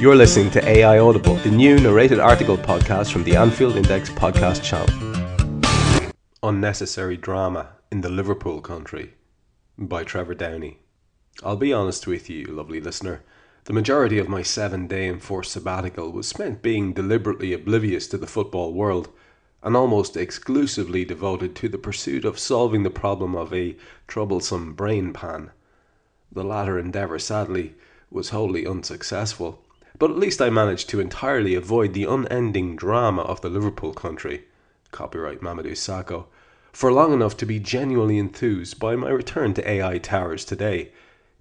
You're listening to AI Audible, the new narrated article podcast from the Anfield Index podcast channel. Unnecessary Drama in the Liverpool Country by Trevor Downey. I'll be honest with you, lovely listener. The majority of my seven day enforced sabbatical was spent being deliberately oblivious to the football world and almost exclusively devoted to the pursuit of solving the problem of a troublesome brain pan. The latter endeavour, sadly, was wholly unsuccessful, but at least I managed to entirely avoid the unending drama of the Liverpool country copyright Mamadou Sakho for long enough to be genuinely enthused by my return to AI Towers today,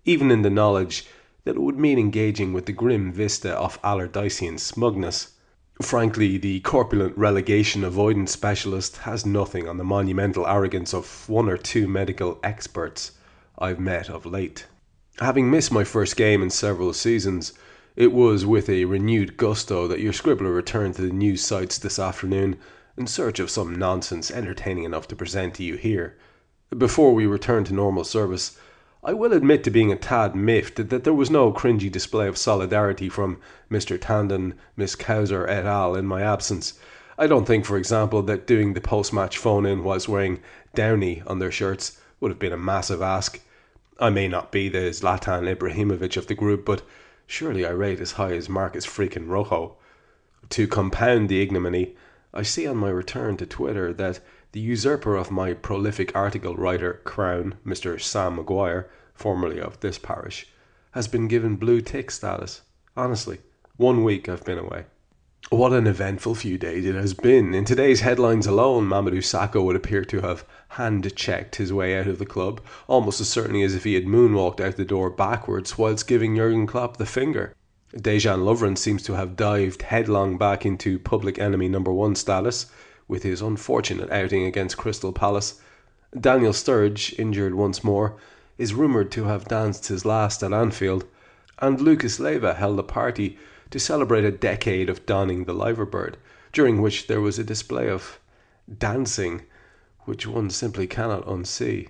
even in the knowledge that it would mean engaging with the grim vista of Allardycean smugness. Frankly, the corpulent relegation avoidance specialist has nothing on the monumental arrogance of one or two medical experts I've met of late. Having missed my first game in several seasons, it was with a renewed gusto that your scribbler returned to the news sites this afternoon in search of some nonsense entertaining enough to present to you here. Before we return to normal service, I will admit to being a tad miffed that there was no cringy display of solidarity from Mr. Tandon, Miss Cowser et al. in my absence. I don't think, for example, that doing the post match phone in whilst wearing Downey on their shirts would have been a massive ask. I may not be the Zlatan Ibrahimovic of the group, but surely I rate as high as Marcus freaking Rojo. To compound the ignominy, I see on my return to Twitter that the usurper of my prolific article writer crown, Mr. Sam Maguire, formerly of this parish, has been given blue tick status. Honestly, one week I've been away. What an eventful few days it has been. In today's headlines alone, Mamadou Sakho would appear to have hand checked his way out of the club, almost as certainly as if he had moonwalked out the door backwards whilst giving Jurgen Klopp the finger. Dejan Lovren seems to have dived headlong back into public enemy number one status, with his unfortunate outing against Crystal Palace. Daniel Sturridge, injured once more, is rumoured to have danced his last at Anfield, and Lucas Leiva held a party to celebrate a decade of donning the liverbird, during which there was a display of dancing which one simply cannot unsee.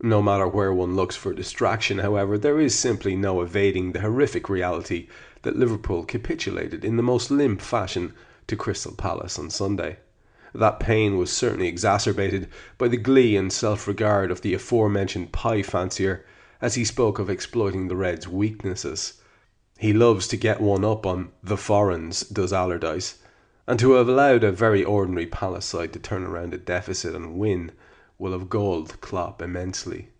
No matter where one looks for distraction, however, there is simply no evading the horrific reality that Liverpool capitulated in the most limp fashion to Crystal Palace on Sunday. That pain was certainly exacerbated by the glee and self regard of the aforementioned pie fancier as he spoke of exploiting the Reds' weaknesses. He loves to get one up on the foreigns, does Allardyce, and to have allowed a very ordinary Palace side to turn around a deficit and win will have galled Klopp immensely.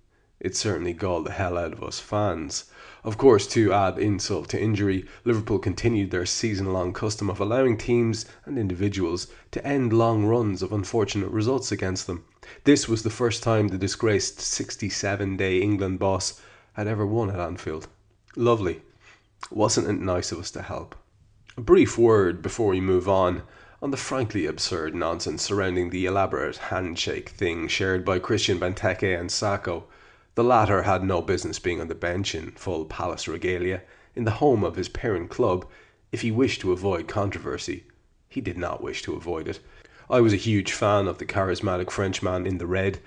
It certainly galled the hell out of us fans. Of course, to add insult to injury, Liverpool continued their season long custom of allowing teams and individuals to end long runs of unfortunate results against them. This was the first time the disgraced 67 day England boss had ever won at Anfield. Lovely. Wasn't it nice of us to help? A brief word before we move on on the frankly absurd nonsense surrounding the elaborate handshake thing shared by Christian Benteke and Sakho. The latter had no business being on the bench in full palace regalia, in the home of his parent club, if he wished to avoid controversy. He did not wish to avoid it. I was a huge fan of the charismatic Frenchman in the red,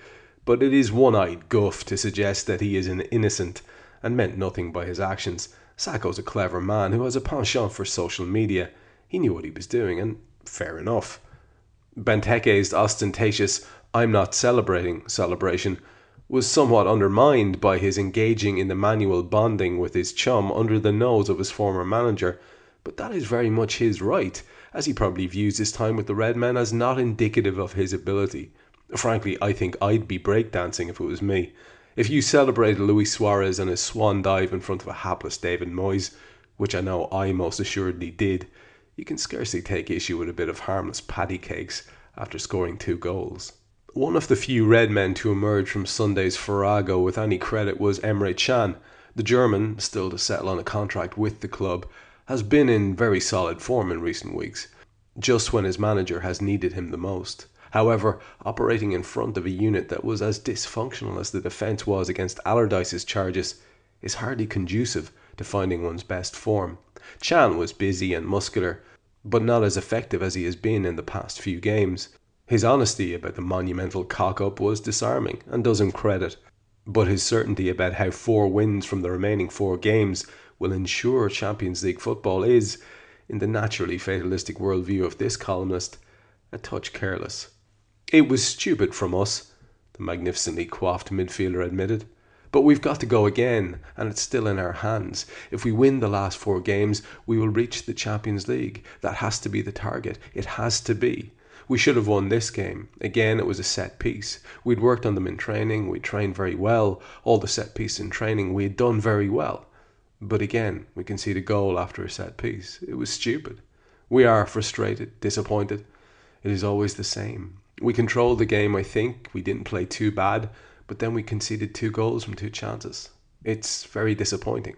but it is one eyed guff to suggest that he is an innocent and meant nothing by his actions. Sakho's a clever man who has a penchant for social media. He knew what he was doing, and fair enough. Benteke's ostentatious I'm not celebrating celebration was somewhat undermined by his engaging in the manual bonding with his chum under the nose of his former manager, but that is very much his right, as he probably views his time with the Red Men as not indicative of his ability. Frankly, I think I'd be breakdancing if it was me. If you celebrated Luis Suarez and his swan dive in front of a hapless David Moyes, which I know I most assuredly did, you can scarcely take issue with a bit of harmless patty cakes after scoring two goals. One of the few red men to emerge from Sunday's farrago with any credit was Emre Can. The German, still to settle on a contract with the club, has been in very solid form in recent weeks, just when his manager has needed him the most. However, operating in front of a unit that was as dysfunctional as the defence was against Allardyce's charges is hardly conducive to finding one's best form. Can was busy and muscular, but not as effective as he has been in the past few games. His honesty about the monumental cock up was disarming and does him credit, but his certainty about how four wins from the remaining four games will ensure Champions League football is, in the naturally fatalistic worldview of this columnist, a touch careless. It was stupid from us, the magnificently coiffed midfielder admitted. But we've got to go again, and it's still in our hands. If we win the last four games, we will reach the Champions League. That has to be the target. It has to be. We should have won this game. Again, it was a set piece. We'd worked on them in training, we'd trained very well. All the set pieces in training we had done very well. But again, we conceded a goal after a set piece. It was stupid. We are frustrated, disappointed. It is always the same. We controlled the game, I think. We didn't play too bad, but then we conceded two goals from two chances. It's very disappointing.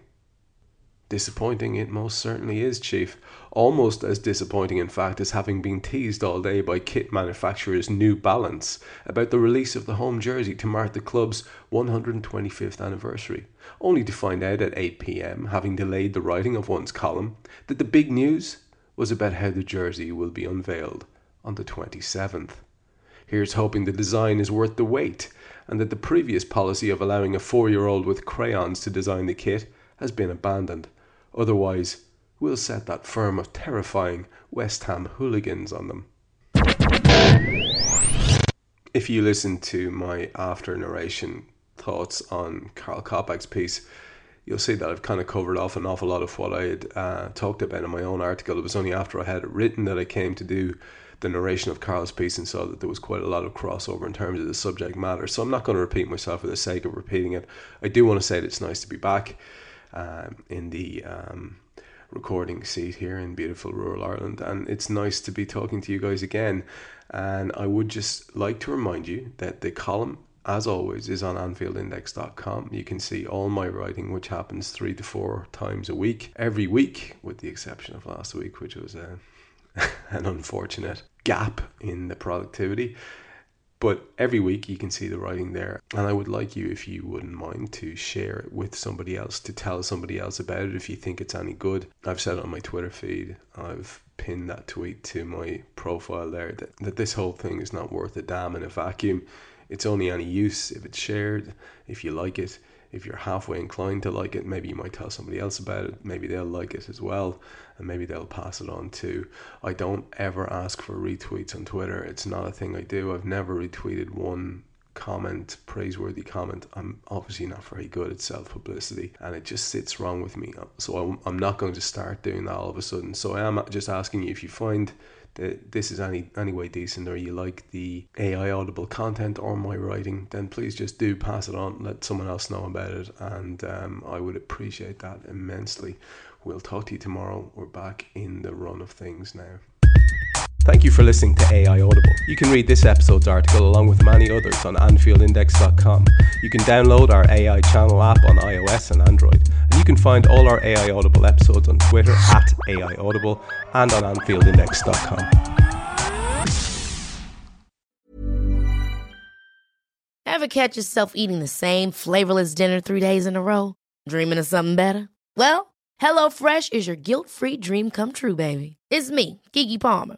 Disappointing it most certainly is, Chief. Almost as disappointing, in fact, as having been teased all day by kit manufacturers New Balance about the release of the home jersey to mark the club's 125th anniversary, only to find out at 8 pm, having delayed the writing of one's column, that the big news was about how the jersey will be unveiled on the 27th. Here's hoping the design is worth the wait and that the previous policy of allowing a four year old with crayons to design the kit has been abandoned. Otherwise, we'll set that firm of terrifying West Ham hooligans on them. If you listen to my after narration thoughts on Karl Coppack's piece, you'll see that I've kind of covered off an awful lot of what I had uh, talked about in my own article. It was only after I had it written that I came to do the narration of Karl's piece and saw that there was quite a lot of crossover in terms of the subject matter. So I'm not going to repeat myself for the sake of repeating it. I do want to say that it's nice to be back um, in the um, recording seat here in beautiful rural Ireland, and it's nice to be talking to you guys again. And I would just like to remind you that the column, as always, is on AnfieldIndex.com. You can see all my writing, which happens three to four times a week, every week, with the exception of last week, which was a, an unfortunate gap in the productivity. But every week you can see the writing there. And I would like you, if you wouldn't mind, to share it with somebody else, to tell somebody else about it if you think it's any good. I've said it on my Twitter feed. I've pinned that tweet to my profile there that, that this whole thing is not worth a damn in a vacuum. It's only any use if it's shared, if you like it if you're halfway inclined to like it, maybe you might tell somebody else about it. Maybe they'll like it as well, and maybe they'll pass it on too. I don't ever ask for retweets on Twitter. It's not a thing I do. I've never retweeted one comment, praiseworthy comment. I'm obviously not very good at self publicity, and it just sits wrong with me. So I'm not going to start doing that all of a sudden. So I am just asking you if you find this is any any way decent or you like the AI audible content or my writing, then please just do pass it on, let someone else know about it, and um, I would appreciate that immensely. We'll talk to you tomorrow. We're back in the run of things now. Thank you for listening to AI Audible. You can read this episode's article along with many others on AnfieldIndex.com. You can download our AI channel app on iOS and Android. And you can find all our AI Audible episodes on Twitter at AI Audible and on AnfieldIndex.com. Ever catch yourself eating the same flavorless dinner three days in a row? Dreaming of something better? Well, HelloFresh is your guilt free dream come true, baby. It's me, Keke Palmer.